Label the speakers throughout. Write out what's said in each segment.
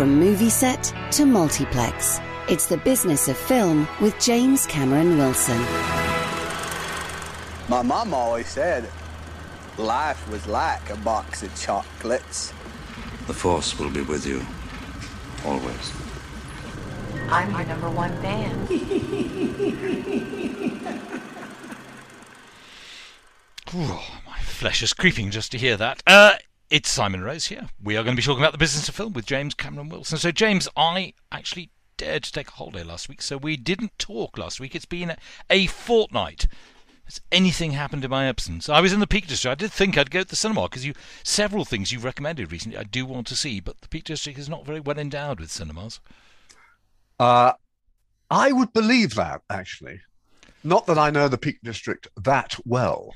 Speaker 1: From movie set to multiplex, it's the business of film with James Cameron Wilson.
Speaker 2: My mom always said life was like a box of chocolates.
Speaker 3: The Force will be with you. Always.
Speaker 4: I'm your number one fan.
Speaker 5: Ooh, my flesh is creeping just to hear that. Uh, it's Simon Rose here. We are going to be talking about the business of film with James Cameron Wilson. So, James, I actually dared to take a holiday last week, so we didn't talk last week. It's been a, fortnight. Has anything happened in my absence? I was in the Peak District. I did think I'd go to the cinema because you several things you've recommended recently I do want to see, but the Peak District is not very well endowed with cinemas.
Speaker 6: Uh, I would believe that actually. Not that I know the Peak District that well.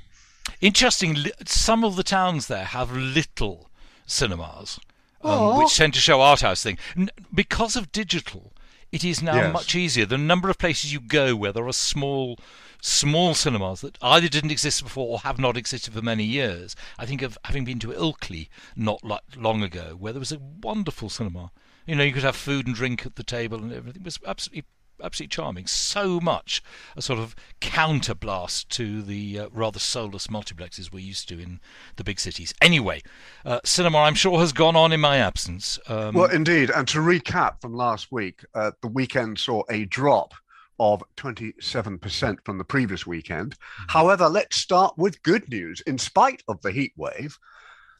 Speaker 5: Interesting. Some of the towns there have little cinemas, um, which tend to show art house thing. N- because of digital, it is now
Speaker 6: Yes.
Speaker 5: much easier. The number of places you go where there are small, small cinemas that either didn't exist before or have not existed for many years. I think of having been to Ilkley not lo- long ago, where there was a wonderful cinema. You know, you could have food and drink at the table, and everything it was absolutely absolutely charming. So much a sort of counterblast to the uh, rather soulless multiplexes we're used to in the big cities. Anyway, uh, cinema, I'm sure, has gone on in my absence. Um,
Speaker 6: Well, indeed. And to recap from last week, uh, the weekend saw a drop of 27% from the previous weekend. However, let's start with good news. In spite of the heat wave,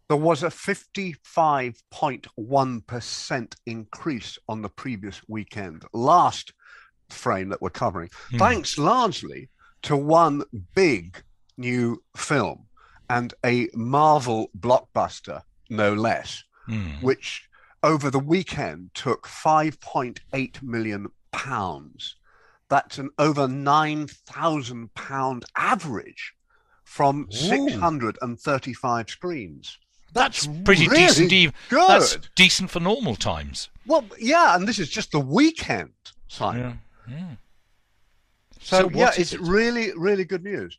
Speaker 6: there was a 55.1% increase on the previous weekend. Last frame that we're covering,
Speaker 5: Hmm.
Speaker 6: thanks largely to one big new film and a Marvel blockbuster, no less
Speaker 5: hmm.
Speaker 6: which over the weekend took 5.8 million pounds. That's an over 9,000 pound average from 635 screens.
Speaker 5: That's pretty
Speaker 6: really
Speaker 5: decent.
Speaker 6: Good.
Speaker 5: That's decent for normal times.
Speaker 6: Well, yeah, and this is just the weekend, Simon.
Speaker 5: Yeah.
Speaker 6: So,
Speaker 5: So
Speaker 6: yeah,
Speaker 5: what is
Speaker 6: it's
Speaker 5: it?
Speaker 6: really, really good news.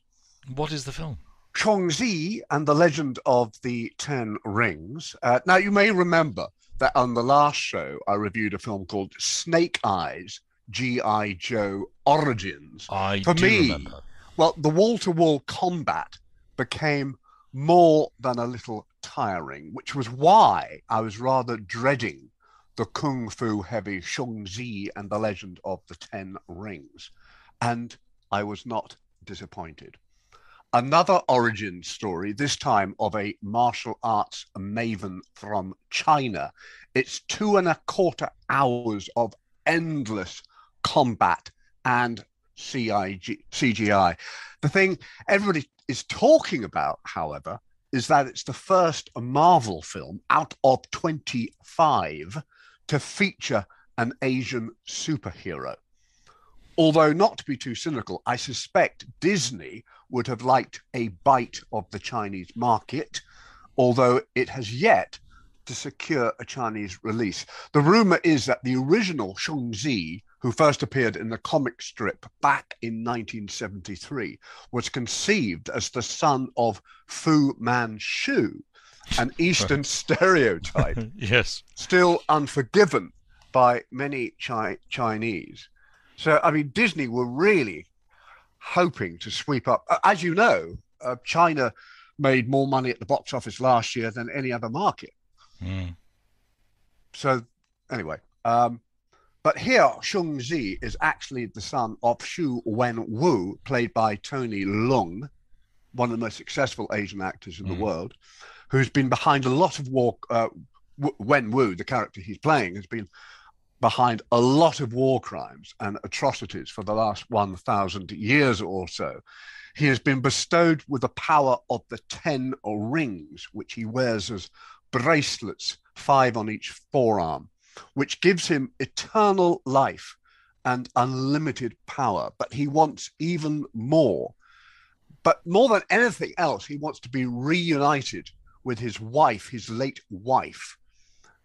Speaker 5: What is the film?
Speaker 6: Chongzi and the Legend of the Ten Rings. Uh, now, you may remember that on the last show, I reviewed a film called Snake Eyes, G.I. Joe Origins.
Speaker 5: I
Speaker 6: For
Speaker 5: do
Speaker 6: me,
Speaker 5: remember.
Speaker 6: well, the wall to wall combat became more than a little tiring, which was why I was rather dreading the kung fu heavy Shang-Zi and the Legend of the Ten Rings. And I was not disappointed. Another origin story, this time of a martial arts maven from China. It's two and a quarter hours of endless combat and CIG, CGI. The thing everybody is talking about, however, is that it's the first Marvel film out of 25 to feature an Asian superhero. Although, not to be too cynical, I suspect Disney would have liked a bite of the Chinese market, although it has yet to secure a Chinese release. The rumor is that the original Shang-Zi, who first appeared in the comic strip back in 1973, was conceived as the son of Fu Manchu, an Eastern stereotype
Speaker 5: yes.
Speaker 6: still unforgiven by many chi- Chinese. So, I mean, Disney were really hoping to sweep up. As you know, uh, China made more money at the box office last year than any other market.
Speaker 5: Mm.
Speaker 6: So, anyway, um, but here, Shang Zi is actually the son of Xu Wen Wu, played by Tony Leung, one of the most successful Asian actors in the world, who's been behind a lot of war. Uh, Wen Wu, the character he's playing, has been behind a lot of war crimes and atrocities for the last 1,000 years or so. He has been bestowed with the power of the 10 rings, which he wears as bracelets five on each forearm, which gives him eternal life and unlimited power. But he wants even more. But more than anything else, he wants to be reunited with his wife, his late wife,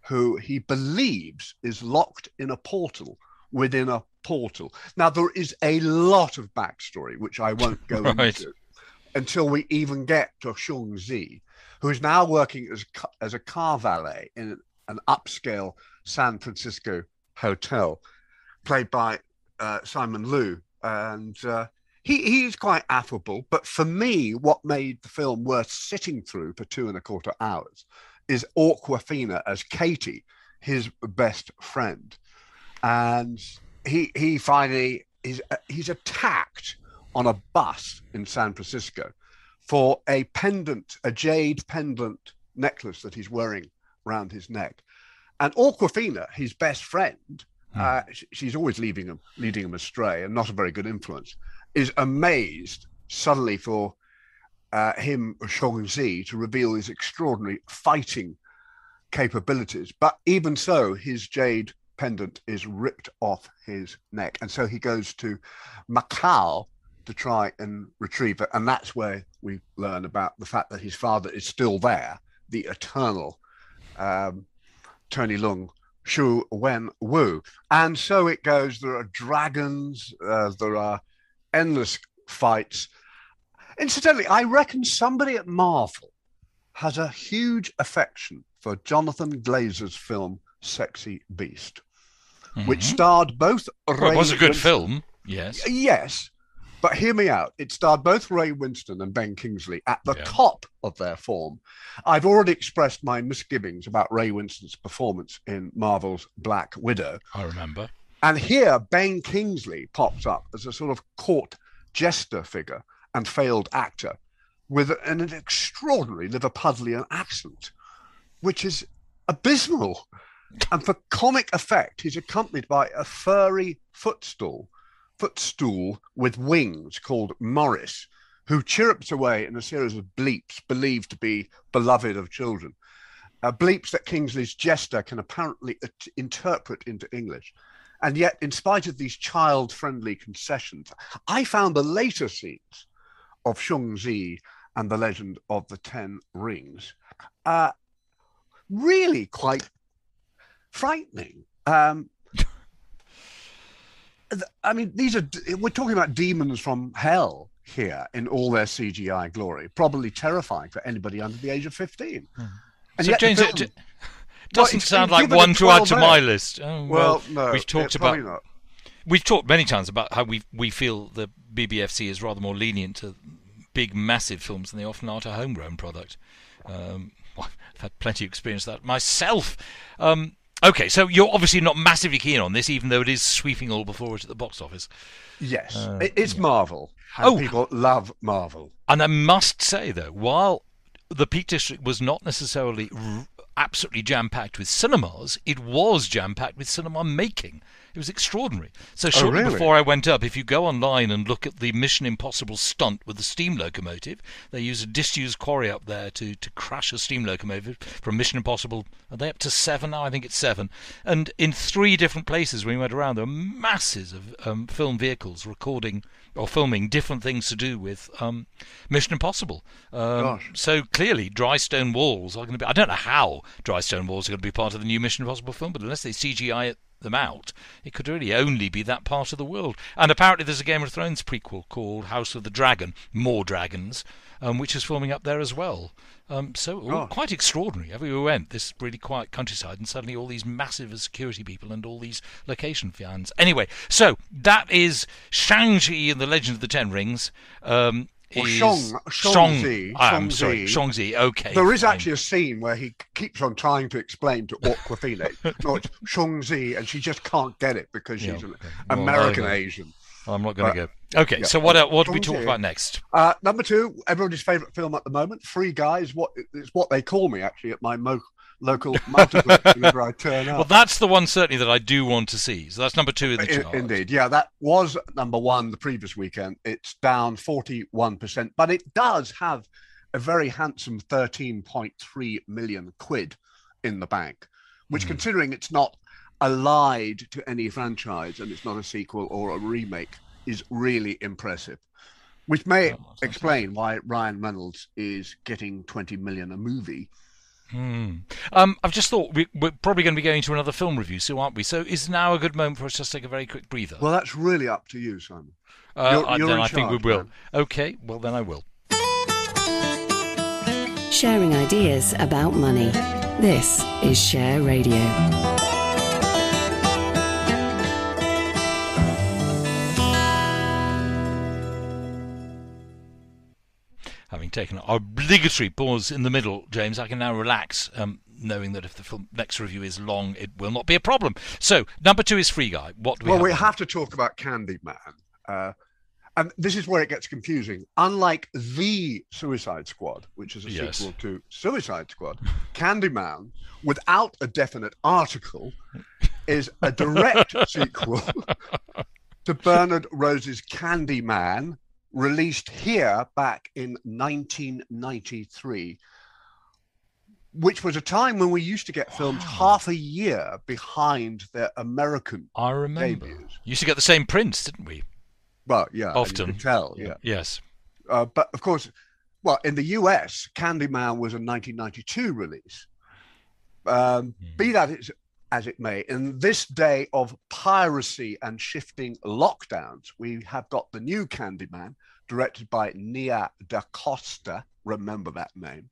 Speaker 6: who he believes is locked in a portal within a portal. Now, there is a lot of backstory, which I won't go
Speaker 5: Right.
Speaker 6: into until we even get to Shung Zi, who is now working as, as a car valet in an upscale San Francisco hotel, played by uh, Simu Liu. And uh, he, he's quite affable. But for me, what made the film worth sitting through for two and a quarter hours is Awkwafina as Katie, his best friend. And he he finally he's he's attacked on a bus in San Francisco for a pendant, a jade pendant necklace that he's wearing around his neck. And Awkwafina, his best friend, uh, she's always leaving him, leading him astray, and not a very good influence, is amazed suddenly for uh, him, Shongzi, to reveal his extraordinary fighting capabilities. But even so, his jade pendant is ripped off his neck. And so he goes to Macau to try and retrieve it. And that's where we learn about the fact that his father is still there, the eternal um, Tony Leung. Xu Wen Wu. And so it goes. There are dragons, uh, there are endless fights. Incidentally, I reckon somebody at Marvel has a huge affection for Jonathan Glazer's film Sexy Beast, which starred both.
Speaker 5: Mm-hmm. Well, it was a good
Speaker 6: Winstone-
Speaker 5: film. Yes.
Speaker 6: Yes, but hear me out. It starred both Ray Winstone and Ben Kingsley at the
Speaker 5: Yeah.
Speaker 6: top of their form. I've already expressed my misgivings about Ray Winstone's performance in Marvel's Black Widow.
Speaker 5: I remember.
Speaker 6: And here, Ben Kingsley pops up as a sort of court jester figure and failed actor with an extraordinary Liverpudlian accent, which is abysmal. And for comic effect, he's accompanied by a furry footstool, footstool with wings called Morris, who chirrups away in a series of bleeps believed to be beloved of children. Uh, bleeps that Kingsley's jester can apparently interpret into English. And yet, in spite of these child friendly concessions, I found the later scenes of Shung Zi and the Legend of the Ten Rings uh, really quite frightening. Um, I mean, these are, we're talking about demons from hell here in all their CGI glory, probably terrifying for anybody under the age of 15. And
Speaker 5: so James,
Speaker 6: film-
Speaker 5: it d- doesn't
Speaker 6: it's
Speaker 5: sound like one to add to
Speaker 6: 12
Speaker 5: my list. Oh,
Speaker 6: well, no,
Speaker 5: we've talked
Speaker 6: it's
Speaker 5: about
Speaker 6: not.
Speaker 5: we've talked many times about how we we feel the BBFC is rather more lenient to big, massive films than they often are to homegrown product. Um, well, I've had plenty of experience of that myself. Um, okay, so you're obviously not massively keen on this, even though it is sweeping all before it at the box office.
Speaker 6: Yes, it, it's Marvel. And
Speaker 5: Oh.
Speaker 6: people love Marvel.
Speaker 5: And I must say, though, while the Peak District was not necessarily r- absolutely jam packed with cinemas, it was jam packed with cinema making. It was extraordinary. So shortly
Speaker 6: really?
Speaker 5: before I went up, if you go online and look at the Mission Impossible stunt with the steam locomotive, they use a disused quarry up there to, to crash a steam locomotive from Mission Impossible. Are they up to seven now? I think it's seven. And in three different places when we went around, there were masses of um, film vehicles recording or filming different things to do with um, Mission Impossible. Um,
Speaker 6: Gosh.
Speaker 5: so clearly, dry stone walls are going to be. I don't know how dry stone walls are going to be part of the new Mission Impossible film, but unless they CGI it, them out, it could really only be that part of the world. And apparently, there's a Game of Thrones prequel called House of the Dragon, More Dragons, um, which is filming up there as well. Um, so
Speaker 6: Gosh.
Speaker 5: quite extraordinary. Everywhere we went, this really quiet countryside, and suddenly all these massive security people and all these location fans. Anyway, so that is Shang-Chi and the Legend of the Ten Rings. Um,
Speaker 6: Or
Speaker 5: is
Speaker 6: Shang- Shang-Zi,
Speaker 5: I'm
Speaker 6: Shang-Zi.
Speaker 5: sorry, Shang-Zi. Okay,
Speaker 6: There is
Speaker 5: fine.
Speaker 6: actually a scene where he keeps on trying to explain to Awkwafina, no, it's Shung Zi, and she just can't get it because
Speaker 5: Yeah,
Speaker 6: she's an
Speaker 5: okay. Well,
Speaker 6: American
Speaker 5: okay.
Speaker 6: Asian.
Speaker 5: I'm not going to go. Okay,
Speaker 6: yeah.
Speaker 5: so what uh, what do we talk about next?
Speaker 6: Uh, number two, everybody's favorite film at the moment, Free Guys. What it's what they call me actually at my mo- local multiplex whenever I turn up.
Speaker 5: Well, that's the one certainly that I do want to see. So that's number two in the chart.
Speaker 6: Indeed, yeah, that was number one the previous weekend. It's down 41%, but it does have a very handsome 13.3 million quid in the bank, which,
Speaker 5: Mhm.
Speaker 6: considering it's not allied to any franchise and it's not a sequel or a remake, is really impressive. Which may explain why Ryan Reynolds is getting 20 million a movie.
Speaker 5: Hmm. Um, I've just thought we, we're probably going to be going to another film review, so aren't we? So is now a good moment for us to take a very quick breather?
Speaker 6: Well, that's really up to you, Simon.
Speaker 5: uh,
Speaker 6: you're-
Speaker 5: I-
Speaker 6: you're
Speaker 5: then
Speaker 6: in
Speaker 5: I think we will.
Speaker 6: man.
Speaker 5: Okay, well then I will.
Speaker 1: Sharing ideas about money. This is Share Radio.
Speaker 5: Having taken obligatory pause in the middle, James, I can now relax, um, knowing that if the film next review is long, it will not be a problem. So number two is Free Guy. What do we
Speaker 6: well,
Speaker 5: have?
Speaker 6: we
Speaker 5: on?
Speaker 6: have to talk about Candyman. Uh, and this is where it gets confusing. Unlike the Suicide Squad, which is a
Speaker 5: Yes.
Speaker 6: sequel to Suicide Squad, Candyman, without a definite article, is a direct sequel to Bernard Rose's Candyman, released here back in 1993. Which was a time when we used to get films half a year behind their American
Speaker 5: I remember.
Speaker 6: debuts.
Speaker 5: Used to get the same prints, didn't we?
Speaker 6: Well, yeah, you
Speaker 5: Often.
Speaker 6: tell, yeah.
Speaker 5: Yes.
Speaker 6: Uh, but of course, well, in the US, Candyman was a 1992 release. Um, Be that as, as it may, in this day of piracy and shifting lockdowns, we have got the new Candyman, directed by Nia Da Costa. Remember that name.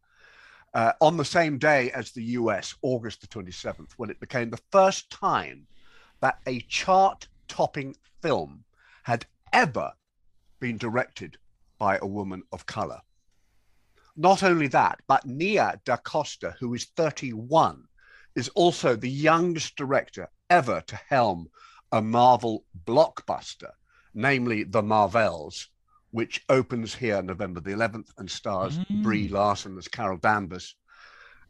Speaker 6: Uh, on the same day as the US, August the 27th, when it became the first time that a chart topping film had ever been directed by a woman of color. Not only that, but Nia DaCosta, who is 31, is also the youngest director ever to helm a Marvel blockbuster, namely The Marvels, which opens here November the 11th and stars mm. Brie Larson as Carol Danvers,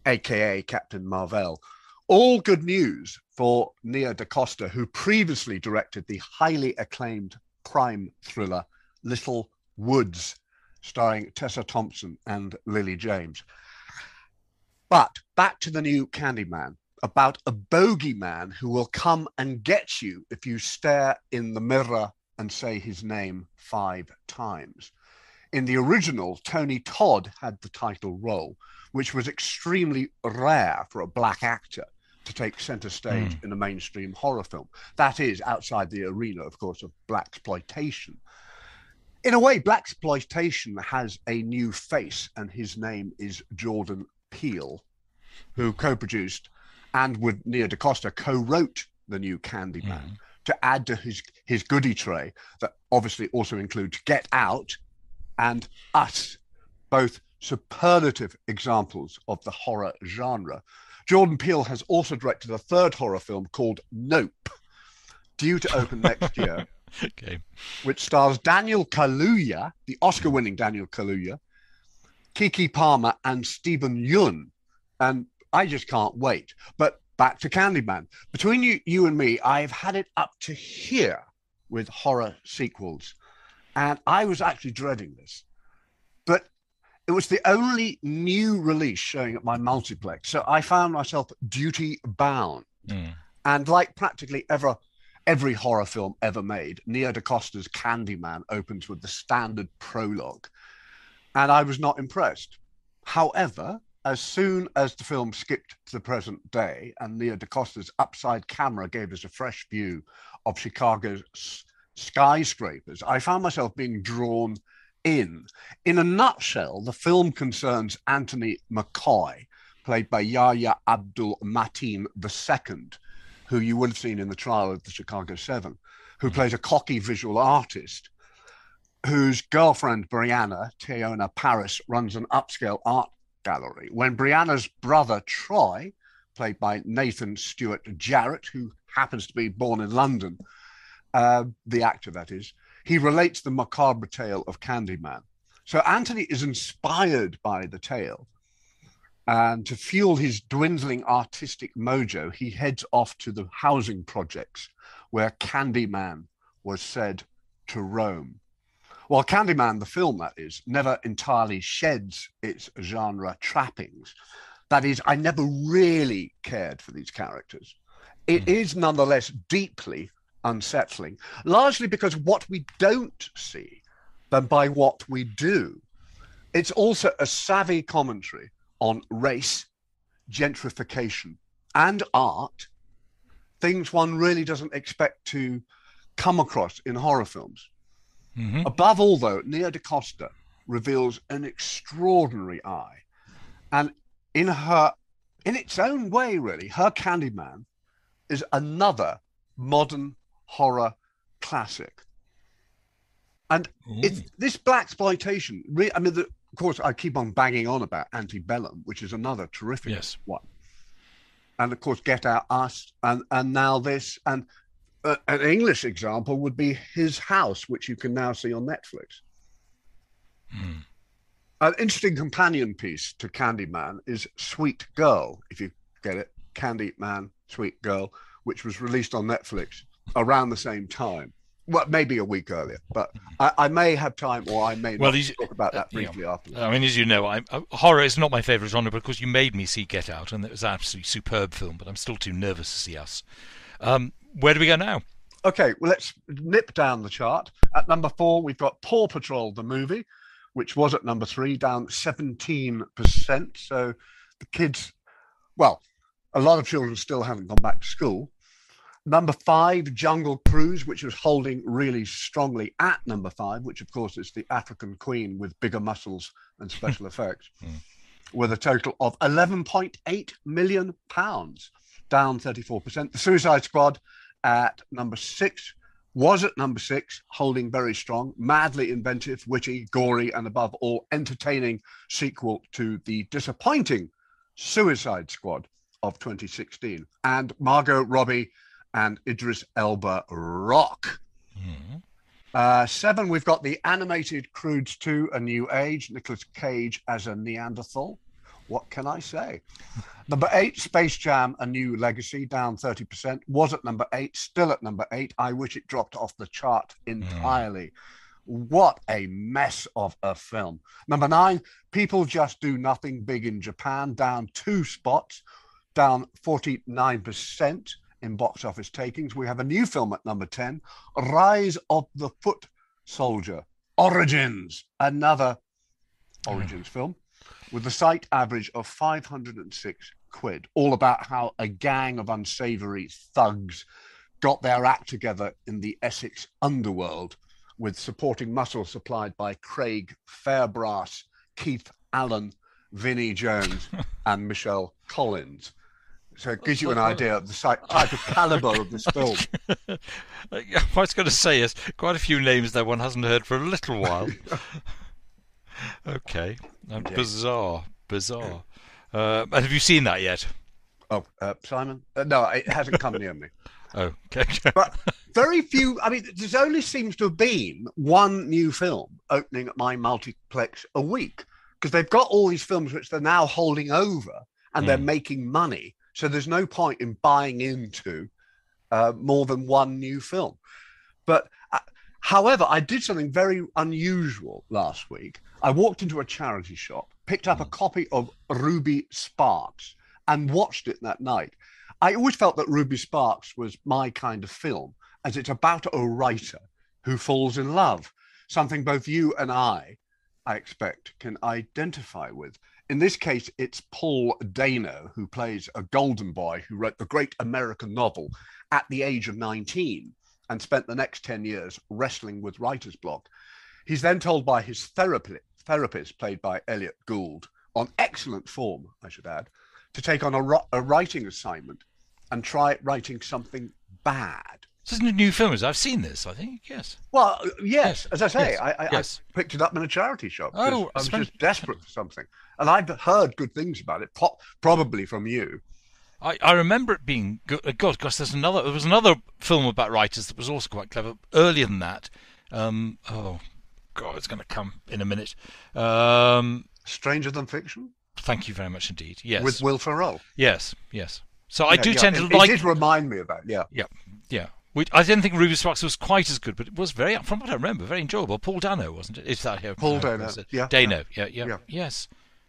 Speaker 6: aka Captain Marvel. All good news for Nia DaCosta, who previously directed the highly acclaimed crime thriller Little Woods, starring Tessa Thompson and Lily James. But back to the new Candyman, about a bogeyman who will come and get you if you stare in the mirror and say his name five times. In the original, Tony Todd had the title role, which was extremely rare for a black actor to take center stage hmm. in a mainstream horror film. That is outside the arena, of course, of blaxploitation. In a way, blaxploitation has a new face, and his name is Jordan Peele, who co-produced and with Nia DaCosta co-wrote the new Candyman hmm. to add to his his goodie tray that obviously also includes Get Out and Us, both superlative examples of the horror genre. Jordan Peele has also directed a third horror film called Nope, due to open next year,
Speaker 5: Okay.
Speaker 6: which stars Daniel Kaluuya, the Oscar-winning Daniel Kaluuya, Keke Palmer, and Steven Yeun. And I just can't wait. But back to Candyman. Between you, you and me, I've had it up to here with horror sequels, and I was actually dreading this. But it was the only new release showing at my multiplex, so I found myself duty bound.
Speaker 5: Mm.
Speaker 6: And like practically ever, every horror film ever made, Nia DaCosta's Candyman opens with the standard prologue. And I was not impressed. However, as soon as the film skipped to the present day and Nia DaCosta's upside camera gave us a fresh view of Chicago's skyscrapers, I found myself being drawn in. In a nutshell, the film concerns Anthony McCoy, played by Yahya Abdul Mateen II, who you would have seen in the trial of the Chicago Seven, who hmm. plays a cocky visual artist whose girlfriend, Brianna Teyonah Parris, runs an upscale art gallery. When Brianna's brother, Troy, played by Nathan Stewart Jarrett, who happens to be born in London, uh, the actor that is, he relates the macabre tale of Candyman. So Anthony is inspired by the tale. And to fuel his dwindling artistic mojo, he heads off to the housing projects where Candyman was said to roam. While Candyman, the film that is, never entirely sheds its genre trappings, That is, I never really cared for these characters. It
Speaker 5: Hmm.
Speaker 6: is nonetheless deeply unsettling, largely because what we don't see than by what we do. It's also a savvy commentary on race, gentrification, and art, things one really doesn't expect to come across in horror films.
Speaker 5: Mhm.
Speaker 6: Above all, though, Nia DaCosta reveals an extraordinary eye. And in her, in its own way, really, her Candyman is another modern horror classic. And it's this blaxploitation. Re- I mean, the, of course, I keep on banging on about Antebellum, which is another terrific
Speaker 5: Yes.
Speaker 6: one. And of course, Get Out, Us, and and now this, and uh, an English example would be His House, which you can now see on Netflix. An interesting companion piece to Candyman is Sweet Girl, if you get it, Candyman, Sweet Girl, which was released on Netflix around the same time. Well, maybe a week earlier, but I, I may have time, or I may
Speaker 5: Well,
Speaker 6: talk about that
Speaker 5: uh, you know,
Speaker 6: briefly afterwards.
Speaker 5: I mean, as you know, I, uh, horror is not my favourite genre, but of course you made me see Get Out, and it was an absolutely superb film. But I'm still too nervous to see Us. Um, where do we go now?
Speaker 6: Okay, well, let's nip down the chart. At number four, we've got Paw Patrol, the movie, which was at number three, down 17%. So the kids, well, a lot of children still haven't gone back to school. Number five, Jungle Cruise, which was holding really strongly at number five, which of course is the African Queen with bigger muscles and special effects, with a total of 11.8 million pounds, down 34%. The Suicide Squad at number six was at number six, holding very strong, madly inventive, witty, gory, and above all, entertaining sequel to the disappointing Suicide Squad of 2016. And Margot Robbie and Idris Elba rock. Uh, seven, we've got the animated Croods 2, A New Age, Nicolas Cage as a Neanderthal. What can I say? Number eight, Space Jam, A New Legacy, down 30%. Was at number eight, still at number eight. I wish it dropped off the chart entirely. What a mess of a film. Number nine, People Just Do Nothing Big in Japan, down two spots, down 49% in box office takings. We have a new film at number 10, Rise of the Foot Soldier, Origins, another hmm. Origins film with a site average of 506 quid, all about how a gang of unsavory thugs got their act together in the Essex underworld with supporting muscle supplied by Craig Fairbrass, Keith Allen, Vinnie Jones, and Michelle Collins. So it gives you an uh, uh, idea of the type of caliber of this film.
Speaker 5: What I was going to say is quite a few names that one hasn't heard for a little while. okay, Uh, bizarre, bizarre. Uh, and have you seen that yet?
Speaker 6: Oh, uh, Simon? Uh, no, it hasn't come near me.
Speaker 5: Oh, okay.
Speaker 6: but very few. I mean, there only seems to have been one new film opening at my multiplex a week because they've got all these films which they're now holding over and they're making money. So there's no point in buying into uh, more than one new film. But however, I did something very unusual last week. I walked into a charity shop, picked up a mm. copy of Ruby Sparks, and watched it that night. I always felt that Ruby Sparks was my kind of film, as it's about a writer who falls in love, something both you and I, I expect, can identify with. In this case, it's Paul Dano, who plays a golden boy who wrote the great American novel at the age of 19 and spent the next 10 years wrestling with writer's block. He's then told by his therapist, therapist played by Elliot Gould, on excellent form, I should add, to take on a, a writing assignment and try writing something bad.
Speaker 5: This isn't a new film, is? I've seen this, I think, yes.
Speaker 6: Well, uh, yes,
Speaker 5: Yes,
Speaker 6: as I say,
Speaker 5: yes,
Speaker 6: I, I,
Speaker 5: yes.
Speaker 6: I picked it up in a charity shop.
Speaker 5: Oh,
Speaker 6: I was
Speaker 5: splendid.
Speaker 6: just desperate for something, and I've heard good things about it, pro- probably from you.
Speaker 5: I, I remember it being good. uh, God, gosh, there's another. There was another film about writers that was also quite clever earlier than that. Um, oh, God, it's going to come in a minute. Um,
Speaker 6: Stranger Than Fiction
Speaker 5: thank you very much indeed. Yes,
Speaker 6: with Will Ferrell.
Speaker 5: yes, yes. So I
Speaker 6: Yeah,
Speaker 5: do
Speaker 6: yeah,
Speaker 5: tend
Speaker 6: it,
Speaker 5: to like.
Speaker 6: It did remand me of that. Yeah.
Speaker 5: Yeah, yeah. We, I didn't think Ruby Sparks was quite as good, but it was very, from what I remember, very enjoyable. Paul Dano, wasn't it? Is that here?
Speaker 6: Paul Dano,
Speaker 5: it?
Speaker 6: yeah,
Speaker 5: Dano, yeah, yeah. yes,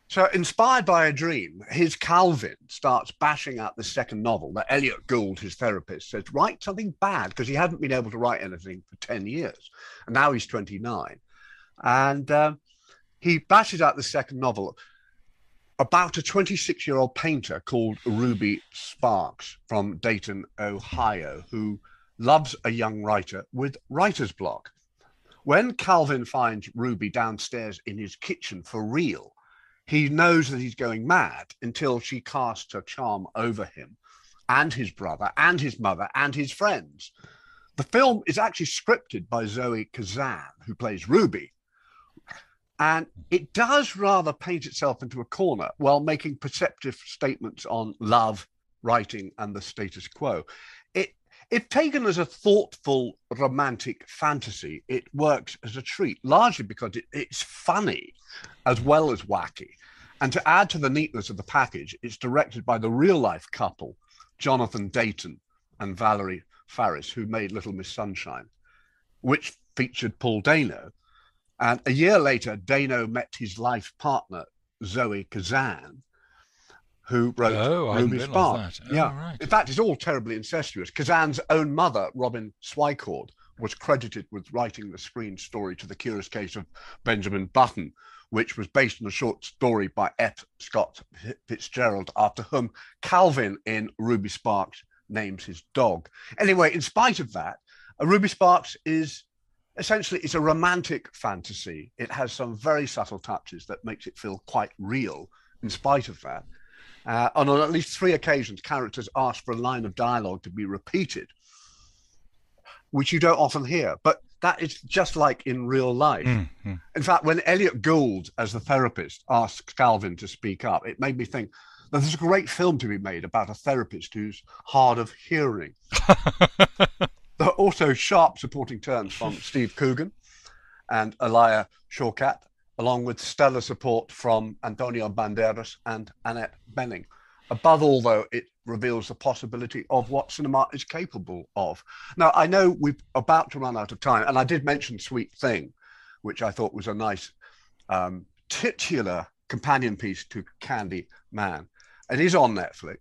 Speaker 6: So, inspired by a dream, his Calvin starts bashing out the second novel that Elliot Gould, his therapist, says, write something bad because he hadn't been able to write anything for 10 years. And now he's 29. And uh, he bashes out the second novel about a 26 year old painter called Ruby Sparks from Dayton, Ohio, who loves a young writer with writer's block. When Calvin finds Ruby downstairs in his kitchen for real, he knows that he's going mad until she casts her charm over him and his brother and his mother and his friends. The film is actually scripted by Zoe Kazan, who plays Ruby. And it does rather paint itself into a corner while making perceptive statements on love, writing, and the status quo. It, if taken as a thoughtful romantic fantasy, it works as a treat, largely because it, it's funny as well as wacky. And to add to the neatness of the package, it's directed by the real life couple, Jonathan Dayton and Valerie Faris, who made Little Miss Sunshine, which featured Paul Dano. And a year later, Dano met his life partner, Zoe Kazan, who wrote
Speaker 5: Oh,
Speaker 6: Ruby Spark.
Speaker 5: that. Oh,
Speaker 6: yeah.
Speaker 5: right.
Speaker 6: In fact, it's all terribly incestuous. Kazan's own mother, Robin Swicord, was credited with writing the screen story to The Curious Case of Benjamin Button, which was based on a short story by F. Scott Fitzgerald, after whom Calvin in Ruby Sparks names his dog. Anyway, in spite of that, a Ruby Sparks is essentially it's a romantic fantasy. It has some very subtle touches that makes it feel quite real in spite of that. Uh, and on at least three occasions, characters ask for a line of dialogue to be repeated, which you don't often hear. But that is just like in real life.
Speaker 5: Mm-hmm.
Speaker 6: In fact, when Elliot Gould, as the therapist, asks Calvin to speak up, it made me think that there's a great film to be made about a therapist who's hard of hearing. there are also sharp supporting turns from Steve Coogan and Alia Shawkat, along with stellar support from Antonio Banderas and Annette Bening. Above all, though, it reveals the possibility of what cinema is capable of. Now, I know we're about to run out of time, and I did mention Sweet Thing, which I thought was a nice um, titular companion piece to Candy Man. It is on Netflix.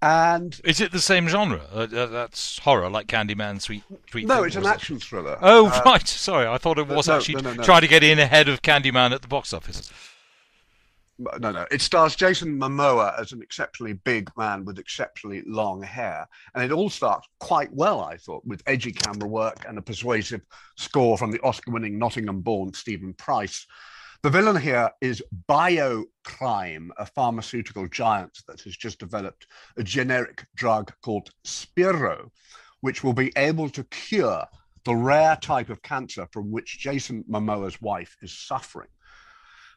Speaker 6: And
Speaker 5: Is it the same genre? Uh, uh, that's horror, like Candyman, Sweet Sweet.
Speaker 6: no,
Speaker 5: Thing,
Speaker 6: it's an
Speaker 5: it-
Speaker 6: action thriller.
Speaker 5: Oh
Speaker 6: Uh,
Speaker 5: right, sorry. I thought it was
Speaker 6: no,
Speaker 5: actually
Speaker 6: no, no.
Speaker 5: trying to get in ahead of Candyman at the box office.
Speaker 6: No, no. It stars Jason Momoa as an exceptionally big man with exceptionally long hair. And it all starts quite well, I thought, with edgy camera work and a persuasive score from the Oscar winning Nottingham born Steven Price. The villain here is Bioprime, a pharmaceutical giant that has just developed a generic drug called Spiro, which will be able to cure the rare type of cancer from which Jason Momoa's wife is suffering.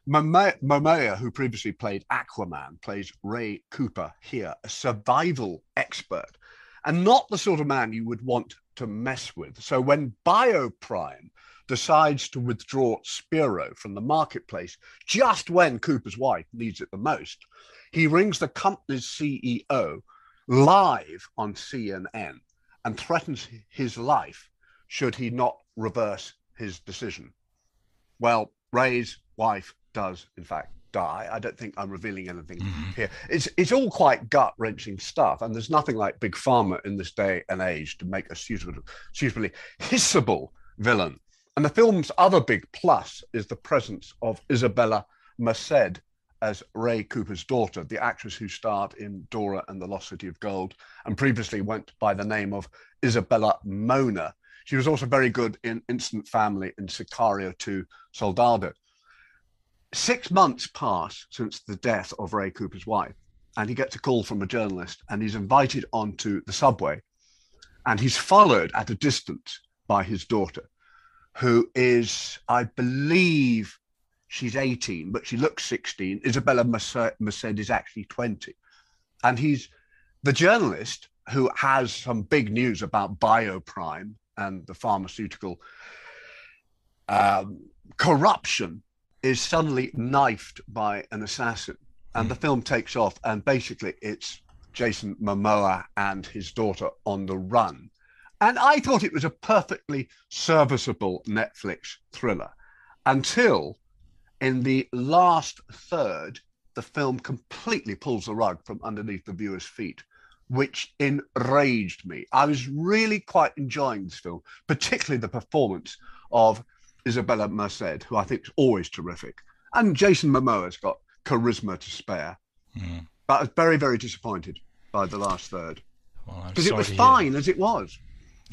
Speaker 6: Momoa, who previously played Aquaman, plays Ray Cooper here, a survival expert, and not the sort of man you would want to mess with. So when Bioprime decides to withdraw Spiro from the marketplace just when Cooper's wife needs it the most, he rings the company's CEO live on CNN and threatens his life should he not reverse his decision. Well, Ray's wife does, in fact, die. I don't think I'm revealing anything mm-hmm. here. It's it's all quite gut wrenching stuff, and there's nothing like big pharma in this day and age to make a suitable, suitably hissable villain. And the film's other big plus is the presence of Isabela Merced as Ray Cooper's daughter, the actress who starred in Dora and the Lost City of Gold, and previously went by the name of Isabela Moner. She was also very good in Instant Family and Sicario 2 Soldado. Six months pass since the death of Ray Cooper's wife, and he gets a call from a journalist, and he's invited onto the subway, and he's followed at a distance by his daughter, who is, I believe, she's 18, but she looks 16. Isabela Merced is actually 20, and he's the journalist who has some big news about Bioprime and the pharmaceutical um, corruption is suddenly knifed by an assassin. And the hmm. film takes off, and basically it's Jason Momoa and his daughter on the run. And I thought it was a perfectly serviceable Netflix thriller until in the last third, the film completely pulls the rug from underneath the viewer's feet, which enraged me. I was really quite enjoying this film, particularly the performance of Isabela Merced, who I think is always terrific. And Jason Momoa's got charisma to spare.
Speaker 5: Mm.
Speaker 6: But I was very, very disappointed by the last third.
Speaker 5: Well,
Speaker 6: Because it was fine as it was.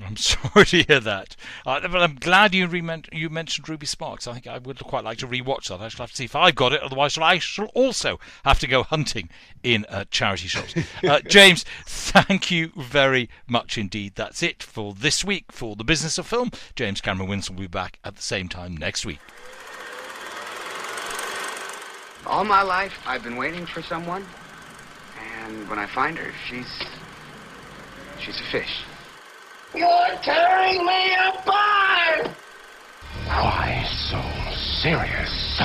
Speaker 5: I'm sorry to hear that. Uh, but I'm glad you re- you mentioned Ruby Sparks. I think I would quite like to rewatch that. I shall have to see if I've got it. Otherwise, I shall also have to go hunting in uh, charity shops. Uh, James, thank you very much indeed. That's it for this week for the business of film. James Cameron Wilson will be back at the same time next week.
Speaker 7: All my life, I've been waiting for someone, and when I find her, she's she's a fish.
Speaker 8: You're tearing me apart!
Speaker 9: Why so serious?